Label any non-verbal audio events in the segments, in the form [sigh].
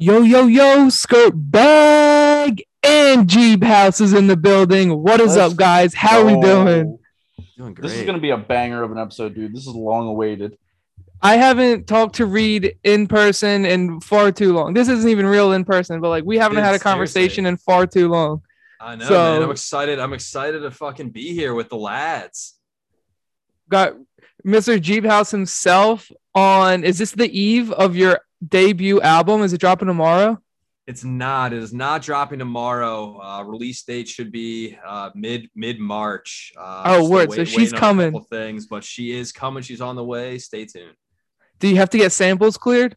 Yo, yo, yo, skirt bag and Geebhouse is in the building. What is Let's up, guys? How are we doing? Doing great. This is gonna be a banger of an episode, dude. This is long awaited. I haven't talked to Reed in person in far too long. This isn't even real in person, but like we haven't Dude, had a conversation seriously. in far too long. I know, So- man. I'm excited. I'm excited to fucking be here with the lads. Got Mr. Geebhouse himself on. Is this the eve of your debut album? Is it dropping tomorrow? It's not. It is not dropping tomorrow. Uh, release date should be uh, mid mid March. Uh, Oh, still word. So wait- she's waiting a coming. couple Things, but she is coming. She's on the way. Stay tuned. Do you have to get samples cleared?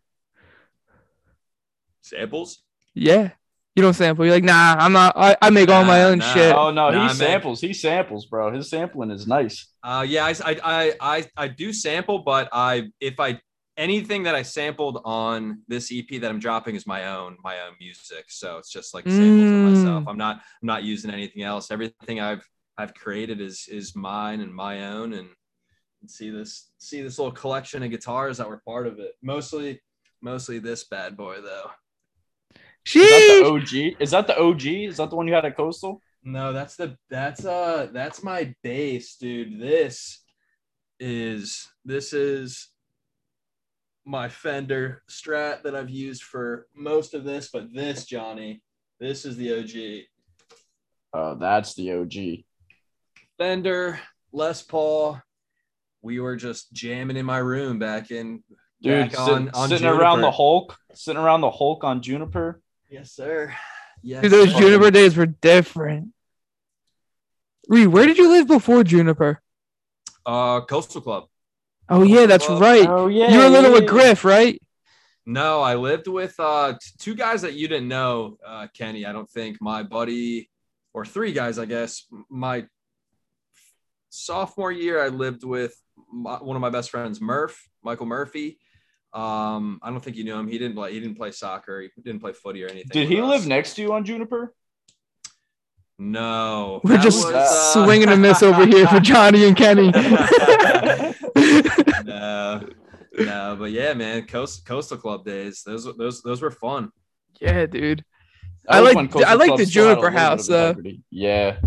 Samples? Yeah. You don't sample. You're like, nah, I'm not. I, I make all my own nah. shit. Oh no, Nah, he man. samples. He samples, bro. His sampling is nice. Uh, yeah, I, I, I, I, I do sample, but I if I anything that I sampled on this EP that I'm dropping is my own my own music. So it's just like samples of myself. Mm. I'm not I'm not using anything else. Everything I've I've created is is mine and my own. And see this see this little collection of guitars that were part of it. Mostly mostly this bad boy though. Is that Sheesh. the OG? Is that the OG? Is that the one you had at Coastal? No, that's the that's uh that's my bass, dude. This is this is my Fender Strat that I've used for most of this, but this Johnny, this is the OG Oh, that's the OG. Fender Les Paul. We were just jamming in my room back in Dude, back sit- sitting around the Hulk, sitting around the Hulk on Juniper. Yes, sir. Yes. Dude, those sir. Juniper days were different. Reed, where did you live before Juniper? uh Coastal Club. Oh yeah, that's Well, right. Oh yeah, you were living with Griff, right? No, I lived with uh, t- two guys that you didn't know, uh, Kenny. I don't think my buddy, or three guys, I guess. My sophomore year, I lived with my, one of my best friends, Murph, Michael Murphy. Um, I don't think you knew him. He didn't play. He didn't play soccer. He didn't play footy or anything. Did he us. live next to you on Juniper? No, We're just was, uh, swinging a miss over here for Johnny and Kenny. [laughs] no, no, but yeah, man, Coast, Coastal Club days. Those those those were fun. yeah, dude. That I like- I like the still had a Juniper little bit of House, uh, integrity. yeah. The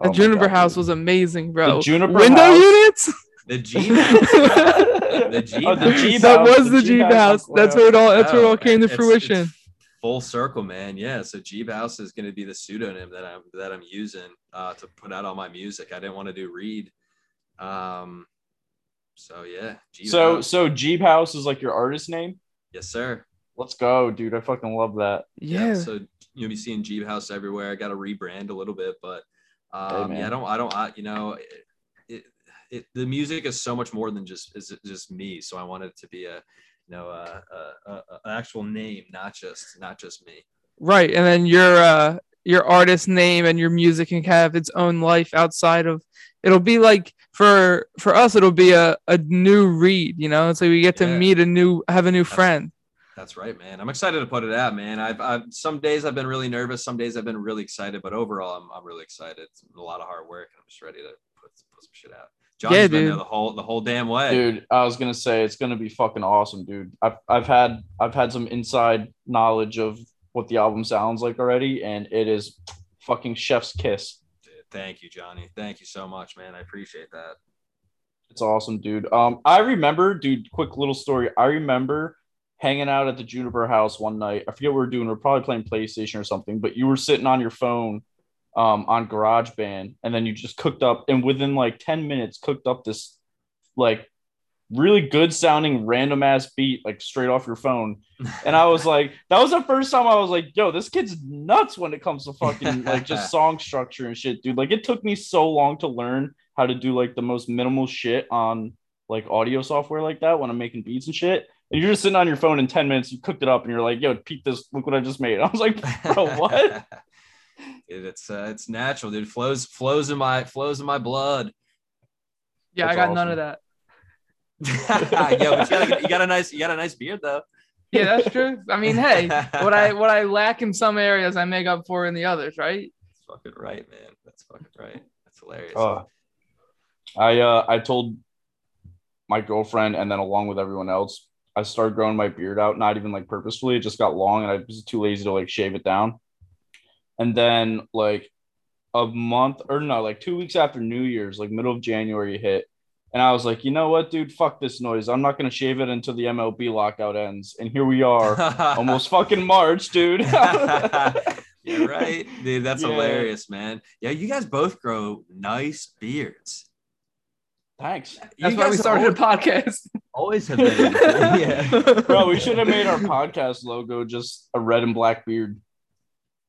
Oh my Juniper God, house dude. was amazing, bro. The Juniper Window house- units? The G [laughs] The Jeep oh, the house. Jeep that was the Jeep Jeep house. That's where it all that's where it all came to it's- fruition. it's full circle, man. Yeah. So Geebhouse is going to be the pseudonym that I'm that I'm using uh, to put out all my music. I didn't want to do Reed. Um. So yeah. Jeep So House. so Geebhouse is like your artist name? yes, sir. Let's go, dude. I fucking love that. yeah. So you'll be seeing Geebhouse everywhere. I got to rebrand a little bit, but um, man. yeah, I don't. I don't. I, you know. It, it, it, the music is so much more than just is it just me. So I wanted it to be a, you know, a, a, a, a an actual name, not just not just me. Right. And then your uh your artist name and your music can have its own life outside of it'll be like for for us it'll be a, a new Reed, you know? So we get to Yeah. meet a new have a new friend. That's right, man. I'm excited to put it out, man. I've, I've some days I've been really nervous, some days I've been really excited, but overall I'm, I'm really excited. It's a lot of hard work. I'm just ready to put, put some shit out. Johnny's Yeah, been dude. there the whole the whole damn way. Dude, I was gonna say it's gonna be fucking awesome, dude. I've I've had I've had some inside knowledge of what the album sounds like already, and it is fucking chef's kiss. Thank you, Johnny. Thank you so much, man. I appreciate that. It's awesome, dude. Um, I remember, dude. Quick little story. I remember hanging out at the Juniper House one night. I forget what we were doing. We are probably playing PlayStation or something. But you were sitting on your phone, um, on GarageBand, and then you just cooked up, and within like ten minutes, cooked up this like really good sounding random ass beat, like straight off your phone. And I was like, [laughs] that was the first time I was like, yo, this kid's nuts when it comes to fucking like just [laughs] song structure and shit, dude. Like it took me so long to learn how to do like the most minimal shit on like audio software like that when I'm making beats and shit. And you're just sitting on your phone in 10 minutes, you cooked it up and you're like, yo, peep this look what I just made. [laughs] I was like, bro, what? Dude, it's uh, it's natural, dude. Flows flows in my flows in my blood. Yeah, That's I got none of that. [laughs] yeah, but you got, a, you got a nice you got a nice beard though. Yeah, that's true. I mean, [laughs] hey, what I what I lack in some areas I make up for in the others, right? That's fucking right, man. That's fucking right. That's hilarious. Uh, I uh I told my girlfriend and then along with everyone else, I started growing my beard out, not even like purposefully. It just got long and I was too lazy to like shave it down. And then like a month or no, like two weeks after New Year's, like middle of January hit. And I was like, you know what, dude, fuck this noise. I'm not gonna shave it until the MLB lockout ends. And here we are, [laughs] almost fucking March, dude. [laughs] [laughs] You're right, dude. That's Yeah. hilarious, man. Yeah, you guys both grow nice beards. Thanks. That's you why we guys started a podcast. Always have been. yeah. Bro, we should have made our podcast logo just a red and black beard.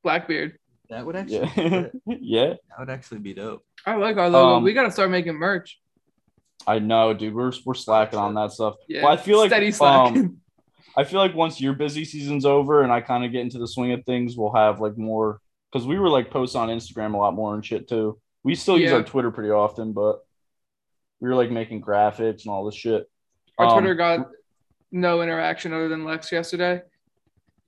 Black beard. That would actually. Yeah. yeah. That would actually be dope. I like our logo. Um, we gotta start making merch. I know, dude. We're we're slacking on that stuff. Yeah, well, I feel like um. I feel like once your busy season's over and I kind of get into the swing of things, we'll have like more because we were like posts on Instagram a lot more and shit too. We still use Yeah. our Twitter pretty often, but we were like making graphics and all this shit. Our Um, Twitter got no interaction other than Lex yesterday.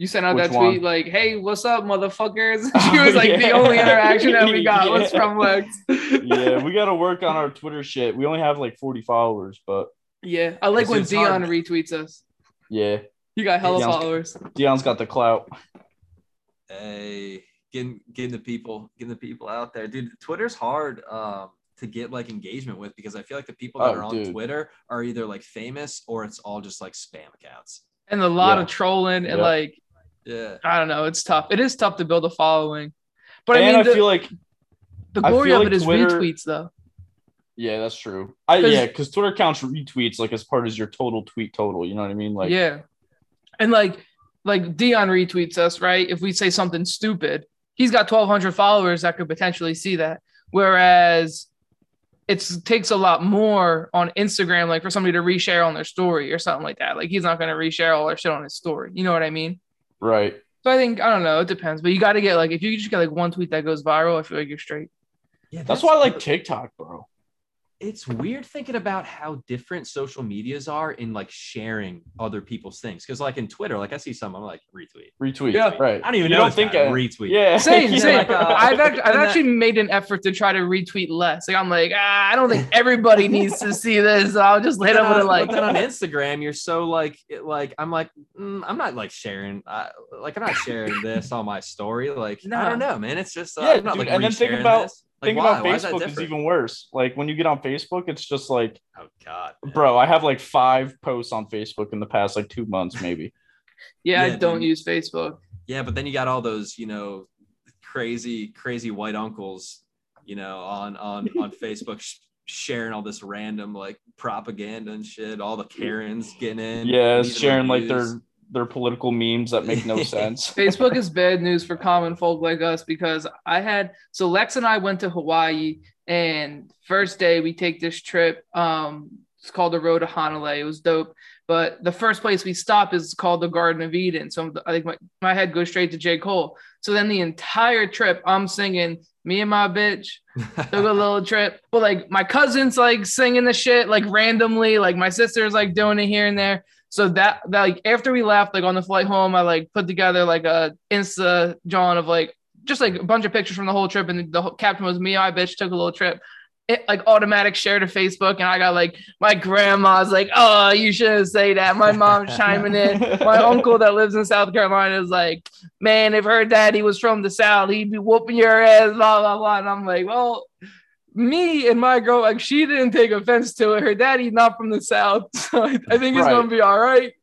You sent out Which that tweet one? like, "Hey, what's up, motherfuckers?" [laughs] [laughs] she Oh, was like, "The yeah. only interaction that we [laughs] got was from Lex." yeah, we got to work on our Twitter shit. We only have like 40 followers, but yeah. I like when Dion hard. retweets us. yeah, you got hella Dion's- followers. Dion's got the clout. Hey, getting getting the people, getting the people out there, dude. Twitter's hard um, to get like engagement with because I feel like the people that Oh, are on dude. Twitter are either like famous or it's all just like spam accounts. And a lot Yeah. of trolling and Yeah. like Yeah, I don't know, it's tough. It is tough to build a following. But and I mean, I the, feel like the glory of like it is Twitter- retweets, though. yeah, that's true. I yeah, because Twitter counts retweets like as part of your total tweet total. You know what I mean? Like yeah, and like like Dion retweets us, right? If we say something stupid, he's got twelve hundred followers that could potentially see that. Whereas it takes a lot more on Instagram, like for somebody to reshare on their story or something like that. Like he's not going to reshare all our shit on his story. You know what I mean? Right. So I think I don't know. It depends, but you got to get like if you just get like one tweet that goes viral, I feel like you're straight. yeah. That's why I like TikTok, bro. It's weird thinking about how different social medias are in like sharing other people's things. Because like in Twitter, like I see some, I'm like retweet. Retweet. Yeah. Right. I don't even You know. don't think bad. I- retweet. Yeah. Same, [laughs] Yeah. same. like, uh, I've [laughs] actually, I've and that- made an effort to try to retweet less. Like I'm like, ah, I don't think [laughs] everybody needs to see this. I'll just hit then, them with a like. but then on Instagram, you're so like, it- like I'm like, mm, I'm not like sharing, uh, like I'm not sharing this on my story. Like no. I don't know, man. It's just uh, Yeah, I'm not dude, like and then think about- this. Like, Think why? about Why is Facebook is different? even worse. Like when you get on Facebook, it's just like, Oh God, man. bro, I have like five posts on Facebook in the past like two months, maybe. [laughs] yeah, I don't dude. use Facebook. Yeah, but then you got all those, you know, crazy, crazy white uncles, you know, on on [laughs] on Facebook sh- sharing all this random like propaganda and shit. All the Karens getting in. Yeah, sharing like reviews. their their political memes that make no [laughs] sense. Facebook is bad news for common folk like us because I had so Lex and I went to Hawaii and first day we take this trip. Um, it's called the Road to Hanalei. It was dope. But the first place we stop is called the Garden of Eden. So I think my, my head goes straight to J. Cole. So then the entire trip I'm singing me and my bitch [laughs] took a little trip. But like my cousin's like singing the shit like randomly, like my sister's like doing it here and there. So that, that like after we left, like on the flight home, I like put together like a Insta John of like just like a bunch of pictures from the whole trip, and the whole caption was me. I bitch took a little trip. It like automatic share to Facebook, and I got like my grandma's like, oh, you shouldn't say that. My mom's [laughs] chiming in. My uncle that lives in South Carolina is like, man, if her daddy was from the South, he'd be whooping your ass, blah blah blah. And I'm like, well, me and my girl, like she didn't take offense to it. Her daddy's not from the South, [laughs] so I, I think it's Right. gonna be all right.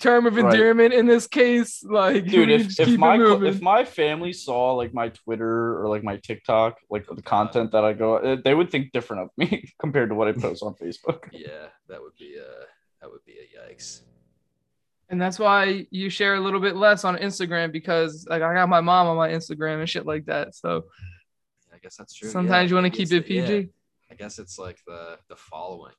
Term of Right. endearment in this case, like Dude, if, if my if my family saw like my Twitter or like my TikTok, like the content that I go, eh, they would think different of me [laughs] compared to what I post on Facebook. [laughs] yeah, that would be uh that would be a yikes. and that's why you share a little bit less on Instagram because like I got my mom on my Instagram and shit like that. So guess that's true. sometimes yeah. you want to keep it the- yeah, PG. I guess it's like the the following.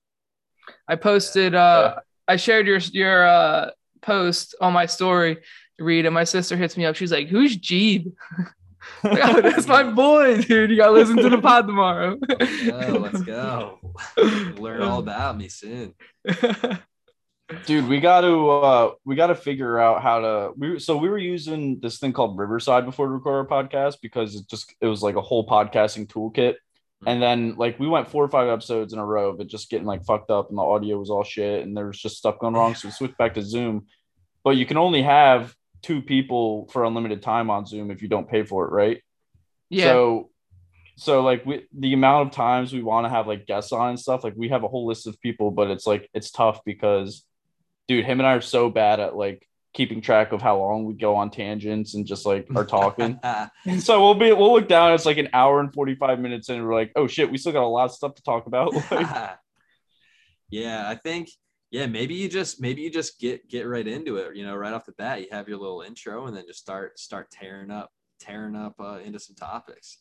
I posted uh I shared your your uh post on my story Reed and my sister hits me up. She's like, Who's Geeb? [laughs] Like, oh, that's my [laughs] boy, dude. You gotta listen to the [laughs] pod tomorrow. Oh, let's go. Learn all about me soon. Dude, we got to uh we got to figure out how to we so we were using this thing called Riverside before to record our podcast because it just it was like a whole podcasting toolkit. And then like we went four or five episodes in a row it just getting like fucked up and the audio was all shit and there was just stuff going wrong. So we switched back to Zoom. But you can only have two people for unlimited time on Zoom if you don't pay for it, right? Yeah. So so like we the amount of times we want to have like guests on and stuff, like we have a whole list of people, but it's like it's tough because dude, him and I are so bad at like keeping track of how long we go on tangents and just like are talking. and [laughs] so we'll be we'll look down, it's like an hour and 45 minutes and we're like, oh shit, we still got a lot of stuff to talk about. [laughs] Like, [laughs] yeah, I think yeah, maybe you just maybe you just get get right into it. You know, right off the bat, you have your little intro and then just start start tearing up tearing up uh, into some topics.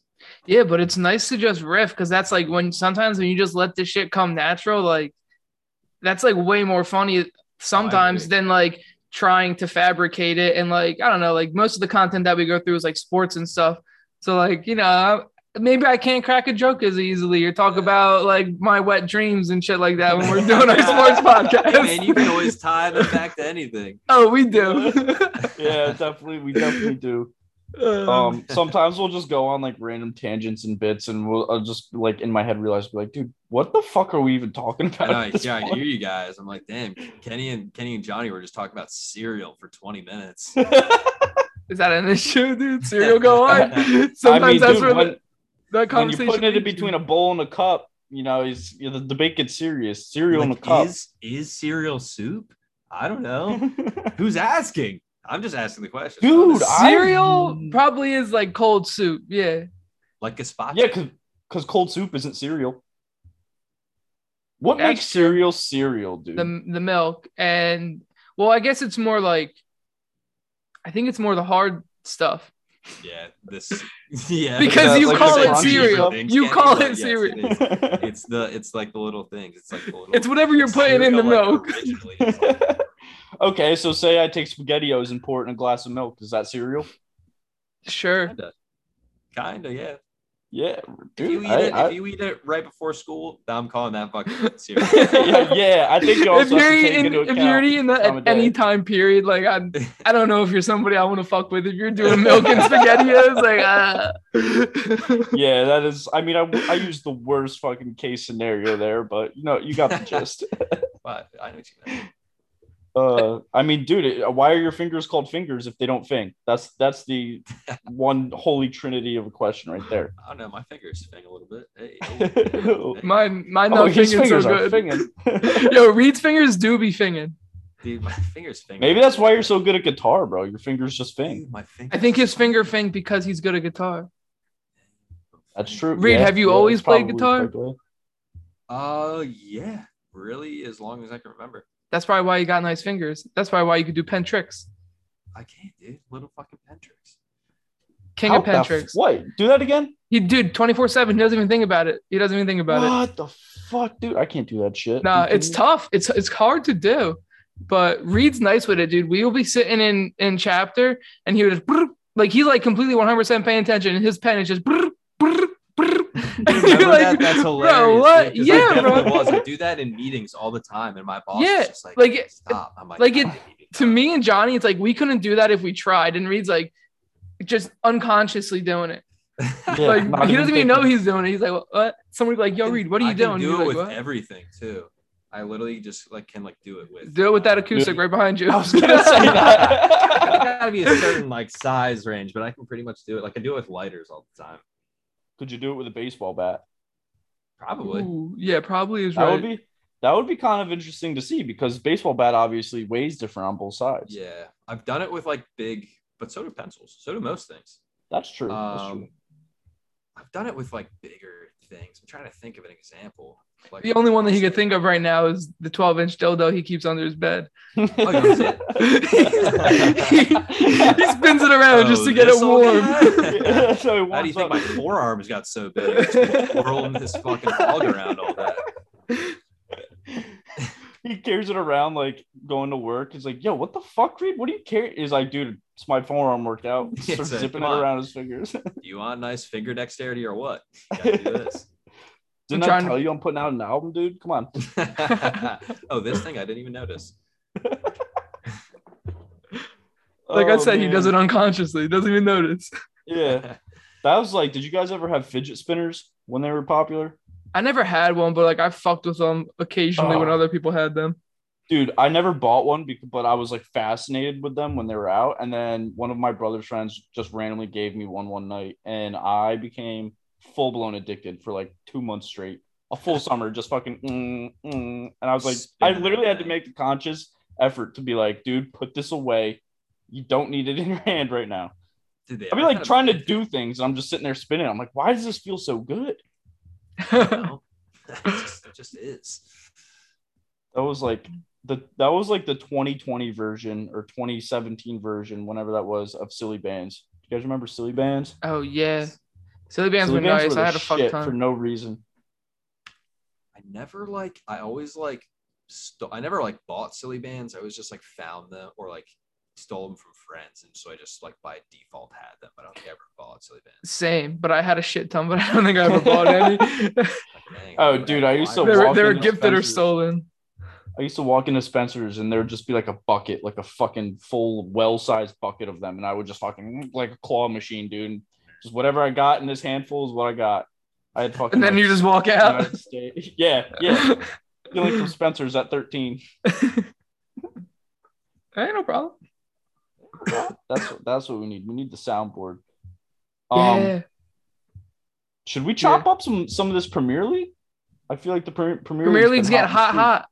Yeah, but it's nice to just riff because that's like when sometimes when you just let this shit come natural, like that's like way more funny Oh, sometimes agree. than like trying to fabricate it. And like, I don't know, like most of the content that we go through is like sports and stuff. So, like, you know, maybe I can't crack a joke as easily or talk about like my wet dreams and shit like that when we're doing our [laughs] sports podcast. and you can always tie them back to anything. oh, we do. [laughs] yeah, definitely, we definitely do. Um, Um, sometimes we'll just go on like random tangents and bits, and we'll I'll just like in my head realize, be like, dude, what the fuck are we even talking about? I, at this yeah, I hear you guys. I'm like, damn, Kenny and Kenny and Johnny were just talking about cereal for 20 minutes. [laughs] is that an issue, dude? Cereal [laughs] go on. [laughs] Sometimes I mean, that's dude, where when, the, that when you're conversation. putting it in between to. a bowl and a cup, you know, is you know, the debate gets serious. Cereal in a cup. is is cereal soup? I don't know. Who's asking? I'm just asking the question. Dude, I- cereal probably is like cold soup. Yeah. like gazpacho. yeah, because because cold soup isn't cereal. What That's makes cereal cereal, dude? the the milk and well i guess it's more like i think it's more the hard stuff yeah, this [laughs] yeah. because you like call it cereal you Kenny, call it yes, cereal it is. It's the it's like the little things. It's like the [laughs] little, It's whatever you're putting in the milk. Like, originally, it's like- [laughs] okay, so say I take SpaghettiOs and pour it in a glass of milk. Is that cereal? sure kinda, kinda, yeah. Yeah, If you dude. eat I- it, I- if you eat it right before school, I'm calling that fucking [laughs] cereal. yeah, yeah, I think you also if you're to take eating into if you're eating that time of at day. any time period like i [laughs] i don't know if you're somebody i want to fuck with if you're doing milk and spaghettios like uh [laughs] Yeah, that is. I mean, I, I used the worst fucking case scenario there, but you know, you got the gist. but I know what you mean. Uh, I mean, dude, why are your fingers called fingers if they don't fing? That's that's the [laughs] one holy trinity of a question right there. I don't know. My fingers fing a little bit. Hey, hey, oh, [laughs] hey. mine mine not his finging so fingers are good finging. [laughs] yo reed's fingers do be finging dude, my fingers fing. Maybe that's why you're so good at guitar, bro. Your fingers just fing. Dude, my fingers. i think his finger fing because he's good at guitar That's true. Reed, have you always played guitar? quite. Uh, yeah. Really, as long as I can remember. That's probably why you got nice fingers that's probably why you could do pen tricks I can't, dude. Little fucking pen tricks. king How of pen the f- tricks What? Do that again? he dude 24-7 he doesn't even think about it he doesn't even think about it what the fuck, dude? I can't do that shit. Nah, it's kidding tough. It's it's hard to do. But Reed's nice with it, dude. We will be sitting in in chapter, and he would just like he's like completely 100 percent paying attention, and his pen is just Remember you're [laughs] like, that? That's hilarious. Bro, what? dude, 'cause Yeah, I bro. was. I do that in meetings all the time, and my boss Yeah, is just like, like stop. I'm like, like it- To me and Johnny, it's like we couldn't do that if we tried. And Reed's like just unconsciously doing it. [laughs] Yeah, like he doesn't even know he's doing it. He's like, what? Somebody's like, yo, Reed, what are I you can doing? Do He's it like, with "What?" everything too. I literally just like can like do it with. Do it with that uh, acoustic right behind you. I was gonna say It's [laughs] that. gotta be a certain like size range, but I can pretty much do it. Like I do it with lighters all the time. Could you do it with a baseball bat? Probably. Ooh, yeah, probably is That right. would be that would be kind of interesting to see because baseball bat obviously weighs different on both sides. Yeah, I've done it with like big, but so do pencils. So do most things. That's true. That's true. Um, I've done it with like bigger things. I'm trying to think of an example. Like the only one that he could think of right now is the 12 inch dildo he keeps under his bed. Oh, you see it? he, [laughs] he spins it around just Oh, to get it warm. Yeah, so How do you think up. my forearms got so big? Just Whirling this fucking hog around all day. [laughs] [laughs] he carries it around like going to work. He's like, "Yo, what the fuck, Reed? What do you carry?" He's like, "Dude, it's my forearm workout." It's [laughs] Starts zipping it around his fingers. [laughs] You want nice finger dexterity or what? You gotta do this. Didn't trying I to- you I'm putting out an album, dude? Come on. oh, this thing I didn't even notice. Like I Oh, said, he does it unconsciously. He doesn't even notice. Yeah, that was like. Did you guys ever have fidget spinners when they were popular? I never had one, but like I fucked with them occasionally when Oh. other people had them. Dude, I never bought one because, but I was like fascinated with them when they were out. And then one of my brother's friends just randomly gave me one one night, and I became full blown addicted for like two months straight, a full [laughs] summer, just fucking. Mm, mm. And I was like, I literally had to make the conscious effort to be like, dude, put this away. You don't need it in your hand right now. I'd be like trying to do things, and I'm just sitting there spinning. I'm like, why does this feel so good? You [laughs] know? it, just, it just is. That was like the that was like the 2020 version or 2017 version, whenever that was, of Silly Bands. Do you guys remember Silly Bands? oh yeah, silly bands Silly were nice. the I had a fuck shit ton. for no reason. I never like. I always like. St- I never like bought silly bands. I was just like found them or like stole them from friends, and so I just like by default had them. I don't think I ever bought silly bands. Same, but I had a shit ton, but I don't think I ever bought any. [laughs] Dang, Oh, dude, I used to they were, walk they were into gifted or Spencer's. stolen. I used to walk into Spencer's and there would just be like a bucket, like a fucking full, well-sized bucket of them, and I would just fucking like a claw machine, dude. Just whatever I got in this handful is what I got. I had fucking. And then like, you just walk out. Yeah, yeah. [laughs] Stealing from Spencer's at 13. [laughs] Hey, no problem. That's what that's what we need. We need the soundboard. Um, yeah. should we chop up some some of this Premier League? I feel like the Premier, Premier, Premier League's League's getting hot, and hot.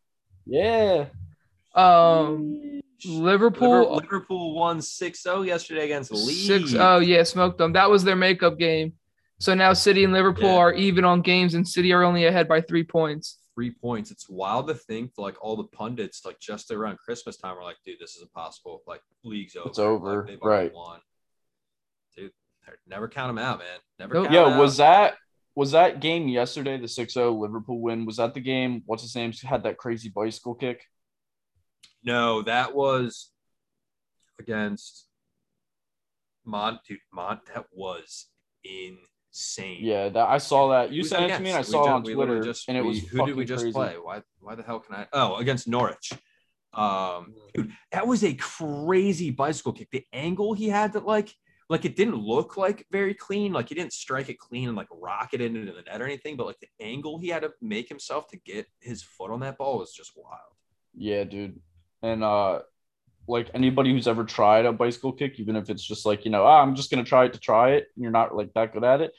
Yeah. Um, Liverpool, Liverpool, Liverpool won 6-0 yesterday against Leeds. six. Oh yeah, smoked them. That was their makeup game. So now City and Liverpool Yeah. are even on games, and City are only ahead by three points. Three points. It's wild to think like all the pundits like just around Christmas time were like, dude, this is impossible. Like league's over. It's over, Like, they've right. Won. Dude, never count them out, man. Never Nope. count Yo, 'em out. was that was that game yesterday, the 6-0 Liverpool win? Was that the game? What's his name? Had that crazy bicycle kick? No, that was against Mont. Dude, Mont. That was insane. Yeah, that I saw that. You sent it to me and I saw We it on Twitter, just- and it we- was who did we just crazy. play? Why? Why the hell can I? Oh, against Norwich. Um, dude, that was a crazy bicycle kick. The angle he had to like, like it didn't look like very clean. Like he didn't strike it clean and like rock it into the net or anything. But like the angle he had to make himself to get his foot on that ball was just wild. Yeah, dude. And uh like anybody who's ever tried a bicycle kick, even if it's just like, you know, ah, I'm just gonna try it to try it, and you're not like that good at it,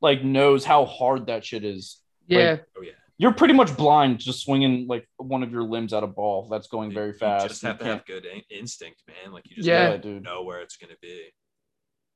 like knows how hard that shit is. Yeah, Oh yeah. You're pretty much blind just swinging like one of your limbs at a ball that's going very fast. You just You have to can't- have good in- instinct, man. Like you just Yeah. gotta dude. know where it's gonna be.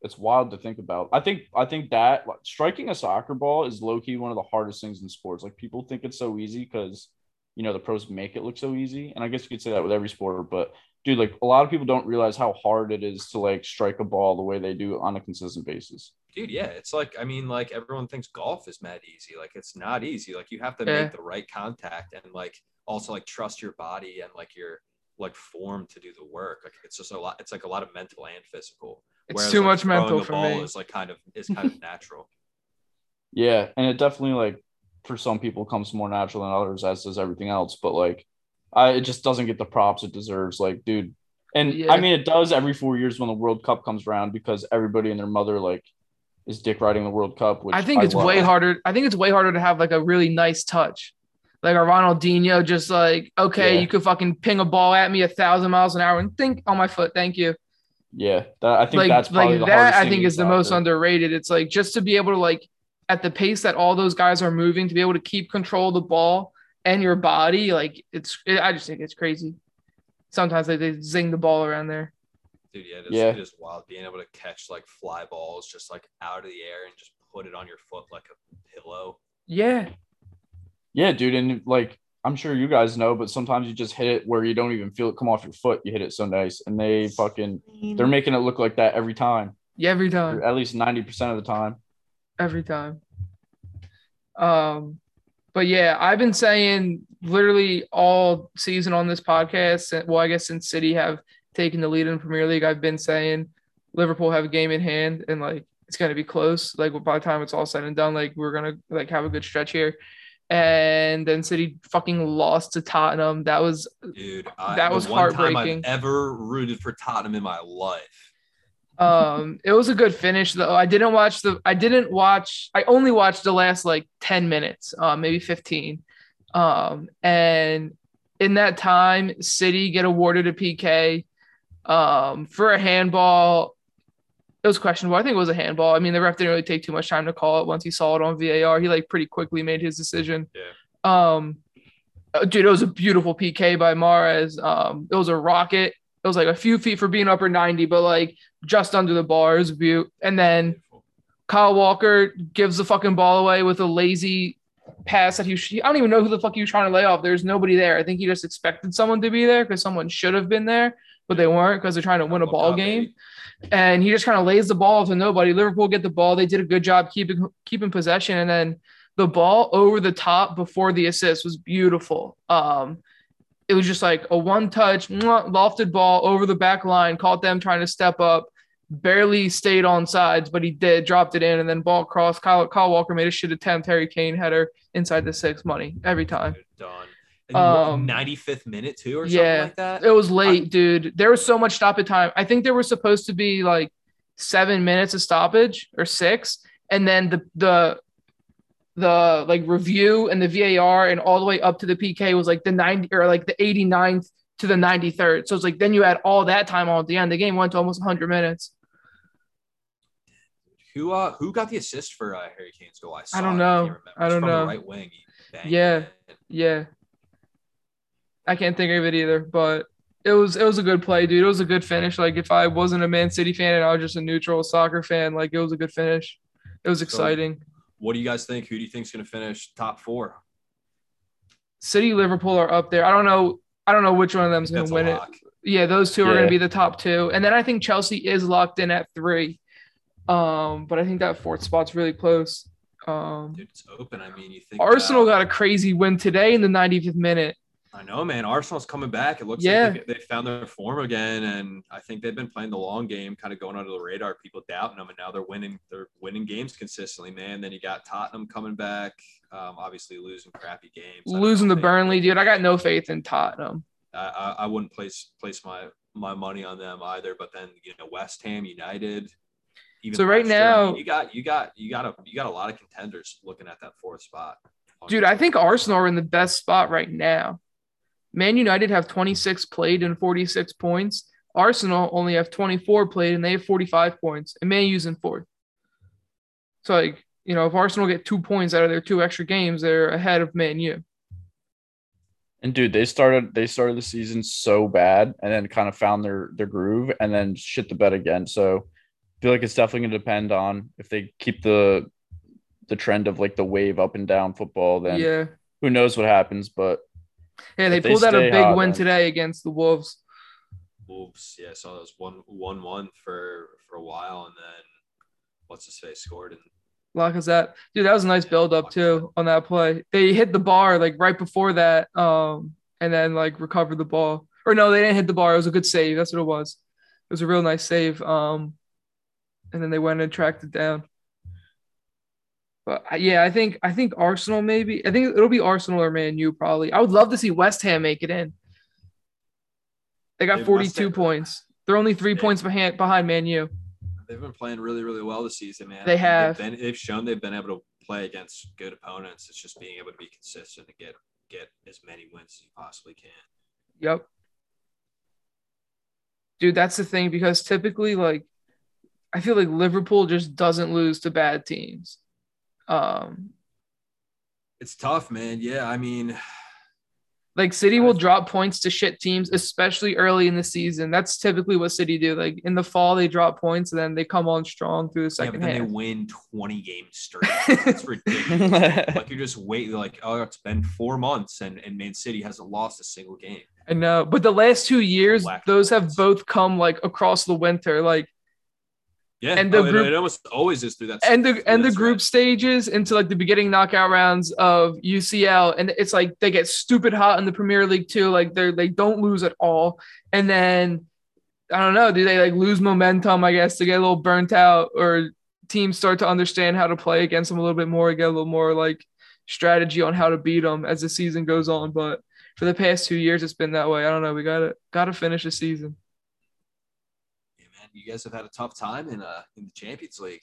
It's wild to think about. I think I think that like, striking a soccer ball is low key one of the hardest things in sports. Like people think it's so easy because you know the pros make it look so easy, and I guess you could say that with every sport. But dude, like a lot of people don't realize how hard it is to like strike a ball the way they do on a consistent basis. dude yeah it's like i mean like everyone thinks golf is mad easy like it's not easy like you have to Yeah. make the right contact and like also like trust your body and like your like form to do the work like it's just a lot it's like a lot of mental and physical it's too like, much throwing mental the for ball me. is like kind of is kind of natural [laughs] Yeah, and it definitely like for some people comes more natural than others, as does everything else. But like, I it just doesn't get the props it deserves. Like, dude, and Yeah. I mean it does every four years when the World Cup comes around because everybody and their mother like is dick riding the World Cup. Which I think it's love. way harder. I think it's way harder to have like a really nice touch, like a Ronaldinho, just like okay, Yeah. you could fucking ping a ball at me a thousand miles an hour and think on my foot, thank you. Yeah, that, I think like that's probably like the that. I think is the most underrated. It's like just to be able to like at the pace that all those guys are moving to be able to keep control of the ball and your body. Like it's, I just think it's crazy. Sometimes like they zing the ball around there. dude yeah, it is, Yeah. it is wild being able to catch like fly balls just like out of the air and just put it on your foot like a pillow Yeah, Yeah, dude, and like I'm sure you guys know, but sometimes you just hit it where you don't even feel it come off your foot. You hit it so nice, and they fucking they're making it look like that every time, yeah, every time. at least ninety percent of the time. every time. Um, but yeah, I've been saying literally all season on this podcast. Well, I guess since City have taken the lead in the Premier League, I've been saying Liverpool have a game in hand, and like it's gonna be close. Like by the time it's all said and done, like we're gonna like have a good stretch here. And then City fucking lost to Tottenham. That was dude I, That was heartbreaking. i've ever rooted for tottenham in my life Um, it was a good finish though. I didn't watch the. I didn't watch. I only watched the last like ten minutes, uh, maybe fifteen. Um, and in that time, City get awarded a PK um, for a handball. It was questionable. I think it was a handball. I mean, the ref didn't really take too much time to call it once he saw it on VAR. He like pretty quickly made his decision. Yeah. Um, uh, dude, it was a beautiful PK by Mahrez. Um, it was a rocket. It was like a few feet for being upper 90, but like just under the bar. It was a view. And then Kyle Walker gives the fucking ball away with a lazy pass that he, I don't even know who the fuck he was trying to lay off. There's nobody there. I think he just expected someone to be there because someone should have been there, but they weren't because they're trying to win a ball game. And he just kind of lays the ball to nobody. Liverpool get the ball. They did a good job keeping keeping possession. And then the ball over the top before the assist was beautiful. Um, it was just like a one touch, lofted ball over the back line, caught them trying to step up, barely stayed on sides, but he did, dropped it in, and then ball cross. Kyle, Kyle Walker made a shit attempt. Harry Kane header inside the six, money every time. Done. Um, 95th minute too, or yeah. something like that. It was late, dude. There was so much stoppage time. I think there was supposed to be like seven minutes of stoppage or six, and then the the the like review and the VAR and all the way up to the PK was like the 90 or like the 89th to the 93rd. So it's like then you had all that time on at the end. The game went to almost 100 minutes. Who uh who got the assist for uh, Harry Kane's goal? I, saw don't know. can't. I don't know. Right wing. Yeah. it. Yeah. I can't think of it either, but it was it was a good play, dude. It was a good finish. Like if I wasn't a Man City fan and I was just a neutral soccer fan, like it was a good finish. It was exciting. What do you guys think? Who do you think's going to finish top four? City, Liverpool are up there. I don't know. I don't know which one of them is going to win it. Yeah, those two are going to be the top two, and then I think Chelsea is locked in at three. Um, but I think that fourth spot's really close. Um, Dude, it's open. I mean, you think Arsenal about- got a crazy win today in the 95th minute. I know, man. Arsenal's coming back. It looks Yeah. like they, they found their form again, and I think they've been playing the long game, kind of going under the radar. People doubting them, and now they're winning. They're winning games consistently, man. Then you got Tottenham coming back. Um, obviously losing crappy games. Losing the Burnley, dude. I got no faith in Tottenham. I, I, I wouldn't place place my my money on them either. But then you know West Ham, United. Even So right Leicester, I mean, now- you got you got you got a you got a lot of contenders looking at that fourth spot. Dude, I think Arsenal are in the best spot right now. Man United have 26 played and 46 points. Arsenal only have 24 played and they have 45 points. And Man U's in fourth. So, like, you know, if Arsenal get two points out of their two extra games, they're ahead of Man U. And dude, they started they started the season so bad and then kind of found their their groove and then shit the bed again. So I feel like it's definitely gonna depend on if they keep the the trend of like the wave up and down football, then yeah. who knows what happens. But Yeah, they If they pulled out a big hot, win then- today against the Wolves. Wolves, yeah, so it was one one one for for a while, and then what's his face scored, and Lacazette. Dude, that was a nice build up too on that play. They hit the bar like right before that, um, and then like recovered the ball. Or no, they didn't hit the bar. It was a good save. That's what it was. It was a real nice save. Um, and then they went and tracked it down. But uh, yeah, I think I think Arsenal maybe. I think it'll be Arsenal or Man U probably. I would love to see West Ham make it in. They got West 42 Ham- points. They're only three Yeah. points behind behind Man U. they've been playing really really well this season, man. They have. They've, been, they've shown they've been able to play against good opponents. It's just being able to be consistent and get get as many wins as you possibly can. Yep. Dude, that's the thing because typically, like, I feel like Liverpool just doesn't lose to bad teams. Um, It's tough, man. Yeah, I mean, like City will drop points to shit teams, especially early in the season. That's typically what City do. Like in the fall, they drop points and then they come on strong through the second yeah, then they win 20 games straight. [laughs] It's ridiculous. [laughs] like you're just waiting, like, oh, it's been four months and, and Man City hasn't lost a single game. I know, but the last two years, those have both come like across the winter. Like Yeah, And oh, the oh, group- it, almost always is through that. and the and the group stretch. stages into like the beginning knockout rounds of UCL, and it's like they get stupid hot in the Premier League too. Like they they don't lose at all, and then I don't know, do they like lose momentum? I guess to get a little burnt out, or teams start to understand how to play against them a little bit more, get a little more like strategy on how to beat them as the season goes on. But for the past two years, it's been that way. I don't know. We gotta gotta finish the season. Yeah, man. You guys have had a tough time in uh in the Champions League.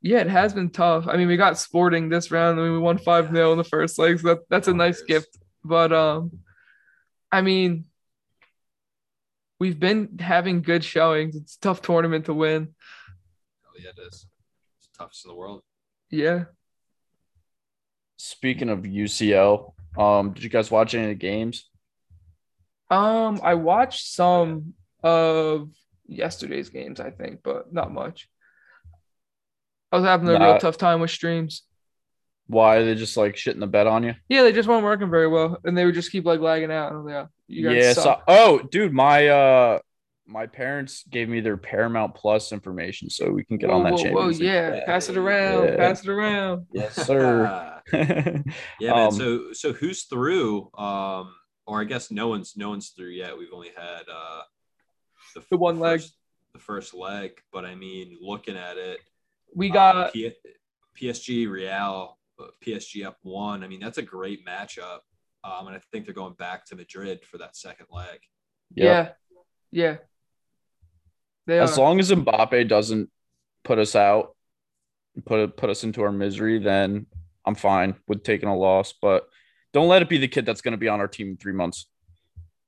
Yeah, it has been tough. I mean, we got Sporting this round. I mean, we won 5 0 in the first leg. So that, that's a nice gift. But, um, I mean, we've been having good showings. It's a tough tournament to win. Oh yeah, it is. It's the toughest in the world. Yeah. Speaking of UCL, um, did you guys watch any of the games? Um, I watched some of yesterday's games, I think, but not much. I was having a real tough time with streams. Why they just like shitting the bed on you? Yeah, they just weren't working very well, and they would just keep like lagging out. And I was like, yeah, you guys yeah. suck. So, oh, dude, my uh, my parents gave me their Paramount Plus information, so we can get on that. whoa, whoa, Champions League. yeah, pass it around, Yeah. pass it around. [laughs] Yes, sir. [laughs] yeah, man. Um, so so who's through? Um, or I guess no one's no one's through yet. We've only had uh the, The one leg. first- the first leg. But I mean, looking at it, We uh, got P- PSG Real, uh, PSG up one. I mean, that's a great matchup. Um, and I think they're going back to Madrid for that second leg. yeah, yeah. They As are. long as Mbappe doesn't put us out, put put us into our misery, then I'm fine with taking a loss. But don't let it be the kid that's going to be on our team in three months.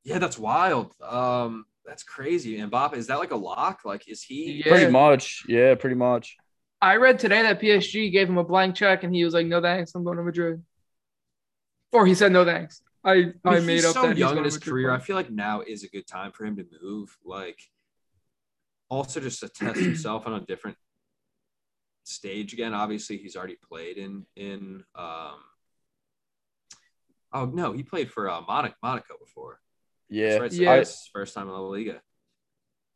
Yeah, that's wild. Um, that's crazy. Mbappe, is that like a lock? Like, is he? Yeah. Pretty much, yeah, pretty much. I read today that PSG gave him a blank check, and he was like, "No thanks, I'm going to Madrid." Or he said, "No thanks." I I, I made he's up so that young going in his Madrid. career. I feel like now is a good time for him to move. Like, also just to test [clears throat] himself on a different stage again. Obviously, he's already played in in. um Oh no, he played for uh, Monaco, Monaco before. Yeah, That's right. Yeah. that's his first time in La Liga.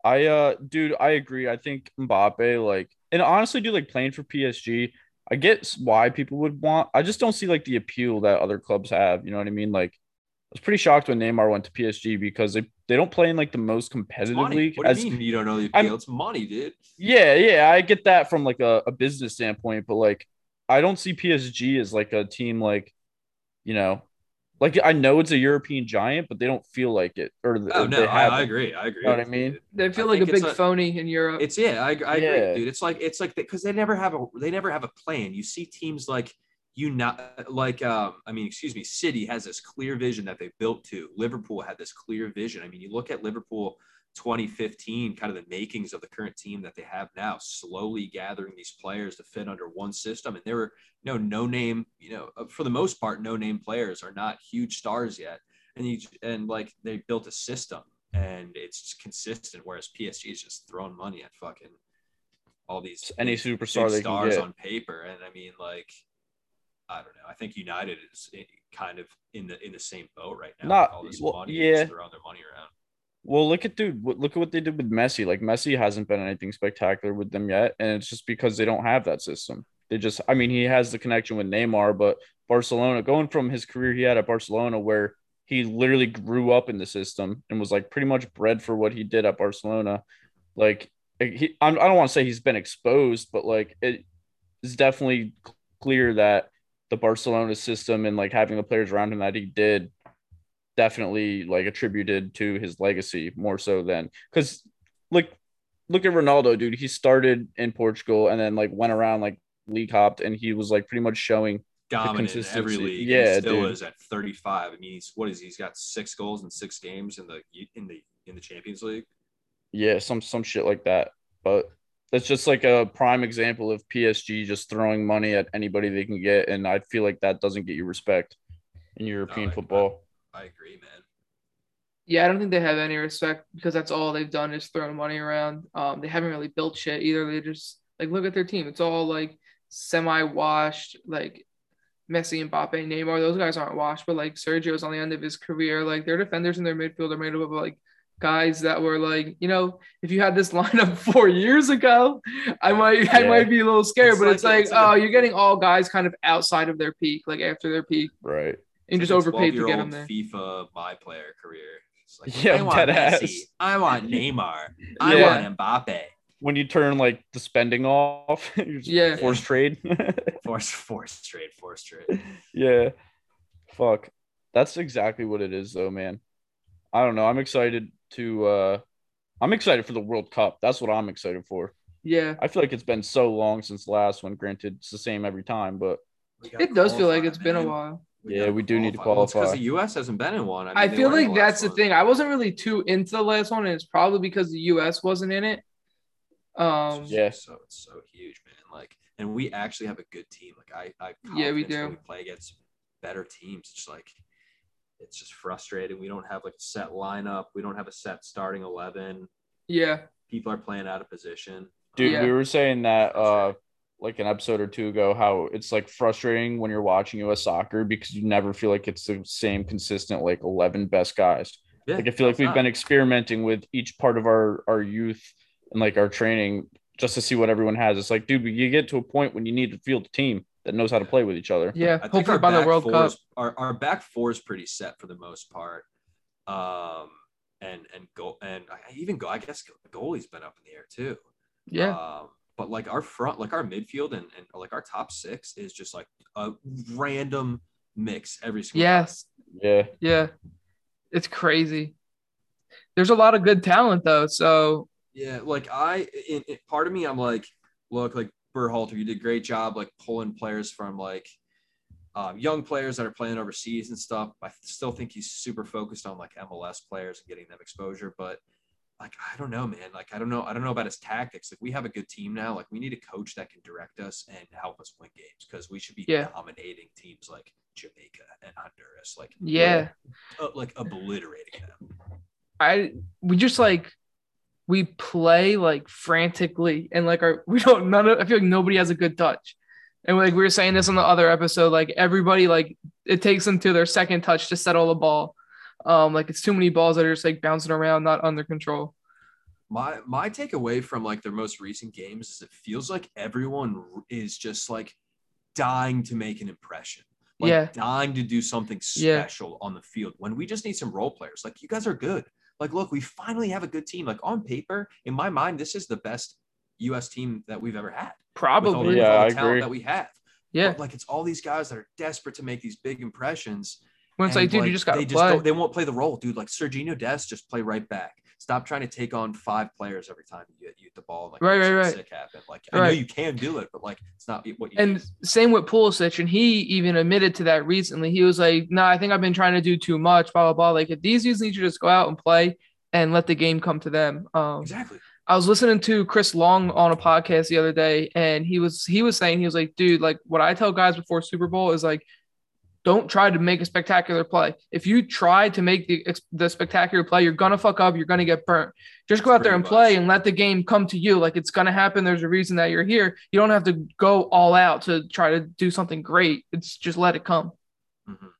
I uh dude, I agree. I think Mbappe, like, and honestly, dude, like playing for PSG, I get why people would want. I just don't see like the appeal that other clubs have. You know what I mean? Like, I was pretty shocked when Neymar went to PSG because they, they don't play in like the most It's competitive money. league. What do as- you mean you don't know the I'm- appeal? It's money, dude. yeah, yeah, I get that from like a, a business standpoint, but like I don't see PSG as like a team like, you know, like I know it's a European giant, but they don't feel like it. Or Oh they no, have I, I agree. I agree. You know what I mean? They feel I like a big a- phony in Europe. It's yeah, I, I Yeah. agree, dude. It's like it's like because they never have a they never have a plan. You see teams like you not like um I mean excuse me, City has this clear vision that they built to. Liverpool had this clear vision. I mean, you look at Liverpool 2015, kind of the makings of the current team that they have now, slowly gathering these players to fit under one system. And there were no no name, you know, uh, for the most part, no name players are not huge stars yet. And you and like they built a system and it's just consistent. Whereas PSG is just throwing money at fucking all these Any superstar they stars on paper. And I mean, like, I don't know. I think United is kind of in the in the same boat right now. Not- all this well, money, yeah. throwing their money around. Well, look at dude. Look at what they did with Messi. Like Messi hasn't been anything spectacular with them yet, and it's just because they don't have that system. They just, I mean, he has the connection with Neymar, but Barcelona, going from his career he had at Barcelona, where he literally grew up in the system and was like pretty much bred for what he did at Barcelona. Like eh, he, I'm- I don't want to say he's been exposed, but like it is definitely clear that the Barcelona system and like having the players around him that he did definitely like attributed to his legacy more so than because like look at Ronaldo, dude. He started in Portugal and then like went around like league hopped and he was like pretty much showing Dominant in every league. Yeah, still dude. is at 35. I mean, he's what is he? He's got six goals in six games in the in the in the Champions League. yeah, some some shit like that. But that's just like a prime example of PSG just throwing money at anybody they can get, and I feel like that doesn't get you respect in European I- football. I agree, man. Yeah, I don't think they have any respect because that's all they've done is thrown money around. Um, they haven't really built shit either. They just like look at their team. It's all like semi-washed, like Messi, and Mbappe, Neymar. Those guys aren't washed, but like Sergio's on the end of his career. Like their defenders and their midfield are made up of like guys that were like, you know, if you had this [laughs] lineup four years ago, I might I might be a little scared. It's but like- it's like, it's like a- oh, you're getting all guys kind of outside of their peak, like after their peak, Right. And It's just like a overpaid to get them 12-year-old there. FIFA my player career. It's like, Yeah, I want dead Messi. ass. I want [laughs] Neymar. I Yeah. want Mbappe. When you turn like the spending off, [laughs] you're just Yeah. forced trade. [laughs] Force, force trade, force trade. Yeah. Fuck. That's exactly what it is though, man. I don't know. I'm excited to uh I'm excited for the World Cup. That's what I'm excited for. Yeah, I feel like it's been so long since the last one. Granted, it's the same every time, but it does feel like qualify, it's been a man. While. Yeah, we do need to Well, it's because the U.S. hasn't been in one. I mean, they feel like the that's last the thing. I wasn't really too into the last one, and it's probably because the U.S. wasn't in it. Um, Yeah. So it's so huge, man. Like, and we actually have a good team. Like, I, I Yeah, we do. We play against better teams. It's like, it's just frustrating. We don't have like a set lineup. We don't have a set starting eleven. yeah, People are playing out of position. dude, Yeah. we were saying that uh like an episode or two ago how it's like frustrating when you're watching US soccer because you never feel like it's the same consistent like 11 best guys. Yeah, Like I feel like we've not. been experimenting with each part of our our youth and like our training just to see what everyone has. It's like, dude, you get to a point when you need to field a team that knows how to play with each other. yeah. I think Hopefully by the World Cup. is- our, our back four is pretty set for the most part. Um, and and go and I I even go. I guess the goalie's been up in the air too. Yeah, Um, but like our front, like our midfield and, and like our top six is just like a random mix every single time. yes, Yeah. yeah. It's crazy. There's a lot of good talent though, so Yeah, like I, in, in, part of me, I'm like, look, like Berhalter, you did a great job, like pulling players from like um, young players that are playing overseas and stuff. I still think he's super focused on like MLS players and getting them exposure, but like I don't know, man. Like I don't know, I don't know about his tactics. Like we have a good team now. Like we need a coach that can direct us and help us win games because we should be Yeah. dominating teams like Jamaica and Honduras, like yeah. uh, like obliterating them. I we just like we play like frantically and like our [laughs] we don't none of I feel like nobody has a good touch. And like we were saying this on the other episode, like everybody like it takes them to their second touch to settle the ball. Um, like it's too many balls that are just like bouncing around, not under control. My my takeaway from like their most recent games is it feels like everyone is just like dying to make an impression. Like Yeah. dying to do something Yeah. special on the field when we just need some role players. Like you guys are good. Like look, we finally have a good team. Like on paper, in my mind, this is the best US team that we've ever had. With all, Probably. the, Yeah, all I talent agree. that we have. Yeah. But, like it's all these guys that are desperate to make these big impressions. When it's And, like, dude, you just gotta they play. don't, they won't play the role, dude. Like Sergio Dest, just play right back. Stop trying to take on five players every time you get you get the ball. Like Right, right, right. Sick happen. Like I know you can do it, but like it's not what you. and same with Pulisic, and he even admitted to that recently. He was like, "No, I think I've been trying to do too much." Blah blah blah. Like if these dudes need to just go out and play and let the game come to them. Um, exactly. I was listening to Chris Long on a podcast the other day, and he was he was saying he was like, dude, like what I tell guys before Super Bowl is like, don't try to make a spectacular play. If you try to make the the spectacular play, you're gonna fuck up. You're gonna get burnt. Just go out there and play and let the game come to you. Like it's gonna happen. There's a reason that you're here. You don't have to go all out to try to do something great. It's just let it come. Mhm.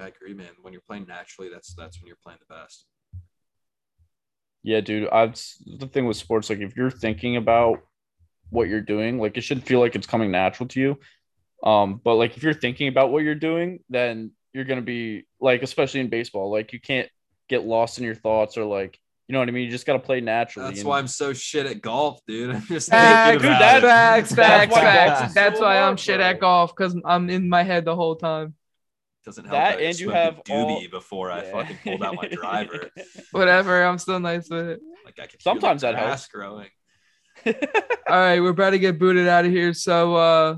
I agree, man. When you're playing naturally, that's that's when you're playing the best. Yeah, dude. I've the thing with sports, like if you're thinking about what you're doing, like it should feel like it's coming natural to you. Um, but like if you're thinking about what you're doing, then you're gonna be like, especially in baseball, like you can't get lost in your thoughts or like you know what I mean. You just gotta play naturally. That's and- why I'm so shit at golf, dude. [laughs] I'm just Facts, thinking about that- it. facts, That's facts, why facts. golf That's so why I'm shit at golf because I'm in my head the whole time. Doesn't help That that, and you have a doobie all- before I Yeah. fucking pulled out my driver. [laughs] Whatever. I'm still nice with it. Like I can Sometimes feel that helps. growing. [laughs] All right, we're about to get booted out of here. So, uh,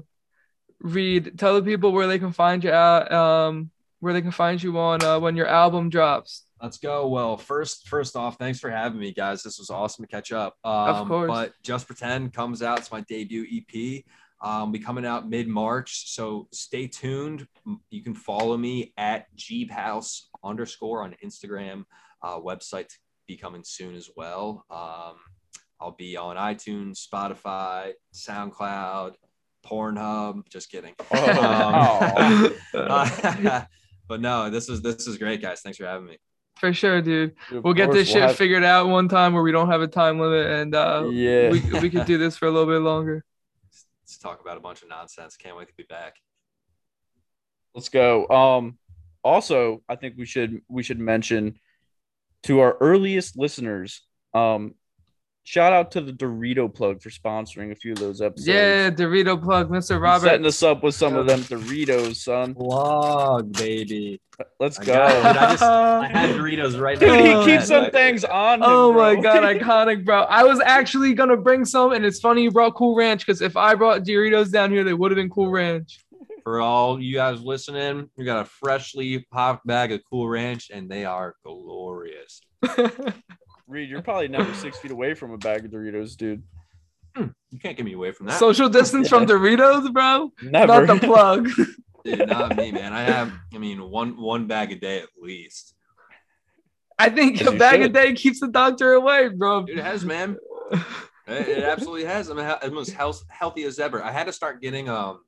Reed, tell the people where they can find you out, um, where they can find you on uh, when your album drops. Let's go. Well, first, first off, thanks for having me, guys. This was awesome to catch up. Um, course. But Just Pretend comes out. It's my debut EP. Um, be coming out mid March, so stay tuned. You can follow me at Geebhouse underscore on Instagram. Uh, website to be coming soon as well. Um, I'll be on iTunes, Spotify, SoundCloud, Pornhub. Just kidding. [laughs] Oh. Um, uh, [laughs] but no, this is this is great, guys. Thanks for having me. For sure, dude. Of We'll get this we'll shit have- figured out one time where we don't have a time limit, and uh, yeah. we we could do this for a little bit longer. Let's talk about a bunch of nonsense. Can't wait to be back. Let's go. Um, also, I think we should we should mention to our earliest listeners. Um, Shout out to the Dorito plug for sponsoring a few of those episodes. Yeah, Dorito plug, Mr. He's Robert. setting us up with some of them Doritos, son. Vlog, baby. Let's I go. it. I just- I [laughs] had Doritos right Dude, now. he keeps Yeah, some things on. him, Oh my god, [laughs] iconic, bro! I was actually gonna bring some, and it's funny you brought Cool Ranch because if I brought Doritos down here, they would have been Cool Ranch. For all you guys listening, we got a freshly popped bag of Cool Ranch, and they are glorious. [laughs] Reed, you're probably never six feet away from a bag of Doritos, dude. You can't get me away from that. Social distance from Doritos, bro. Never. Not the plug. [laughs] Dude, not me, man. I have, I mean, one one bag a day at least. I think As a you bag a day keeps the doctor away, bro. Dude, it has, man. It, it absolutely has. I'm I'm as health, healthy as ever. I had to start getting um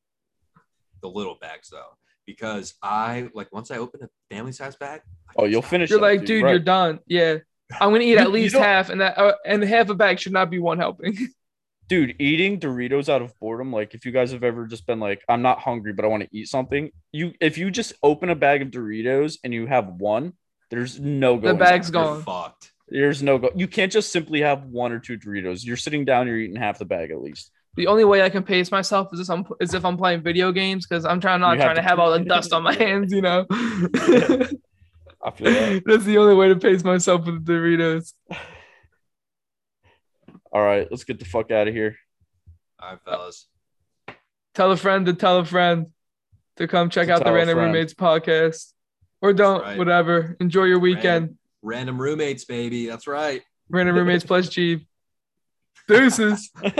the little bags though, because I like once I open a family size bag. I oh, you'll stop. finish. You're that, like, dude, right. you're done. Yeah, I'm gonna eat You- at least half, and that uh, and half a bag should not be one helping. [laughs] dude eating doritos out of boredom like if you guys have ever just been like i'm not hungry but i want to eat something you if you just open a bag of doritos and you have one there's no The going bag's back. You're gone. fucked. there's no go you can't just simply have one or two doritos you're sitting down you're eating half the bag at least The only way I can pace myself is if I'm is if I'm playing video games because I'm trying not You have trying to to- have all the dust on my [laughs] hands, you know. [laughs] i feel that [laughs] That's the only way to pace myself with the Doritos. all right let's get the fuck out of here All right, fellas. Tell a friend to tell a friend to come check To out the Random friend. Roommates podcast, or don't, right. whatever. Enjoy your weekend. Random roommates, baby. That's right. Random Roommates [laughs] plus G. Deuces. [laughs]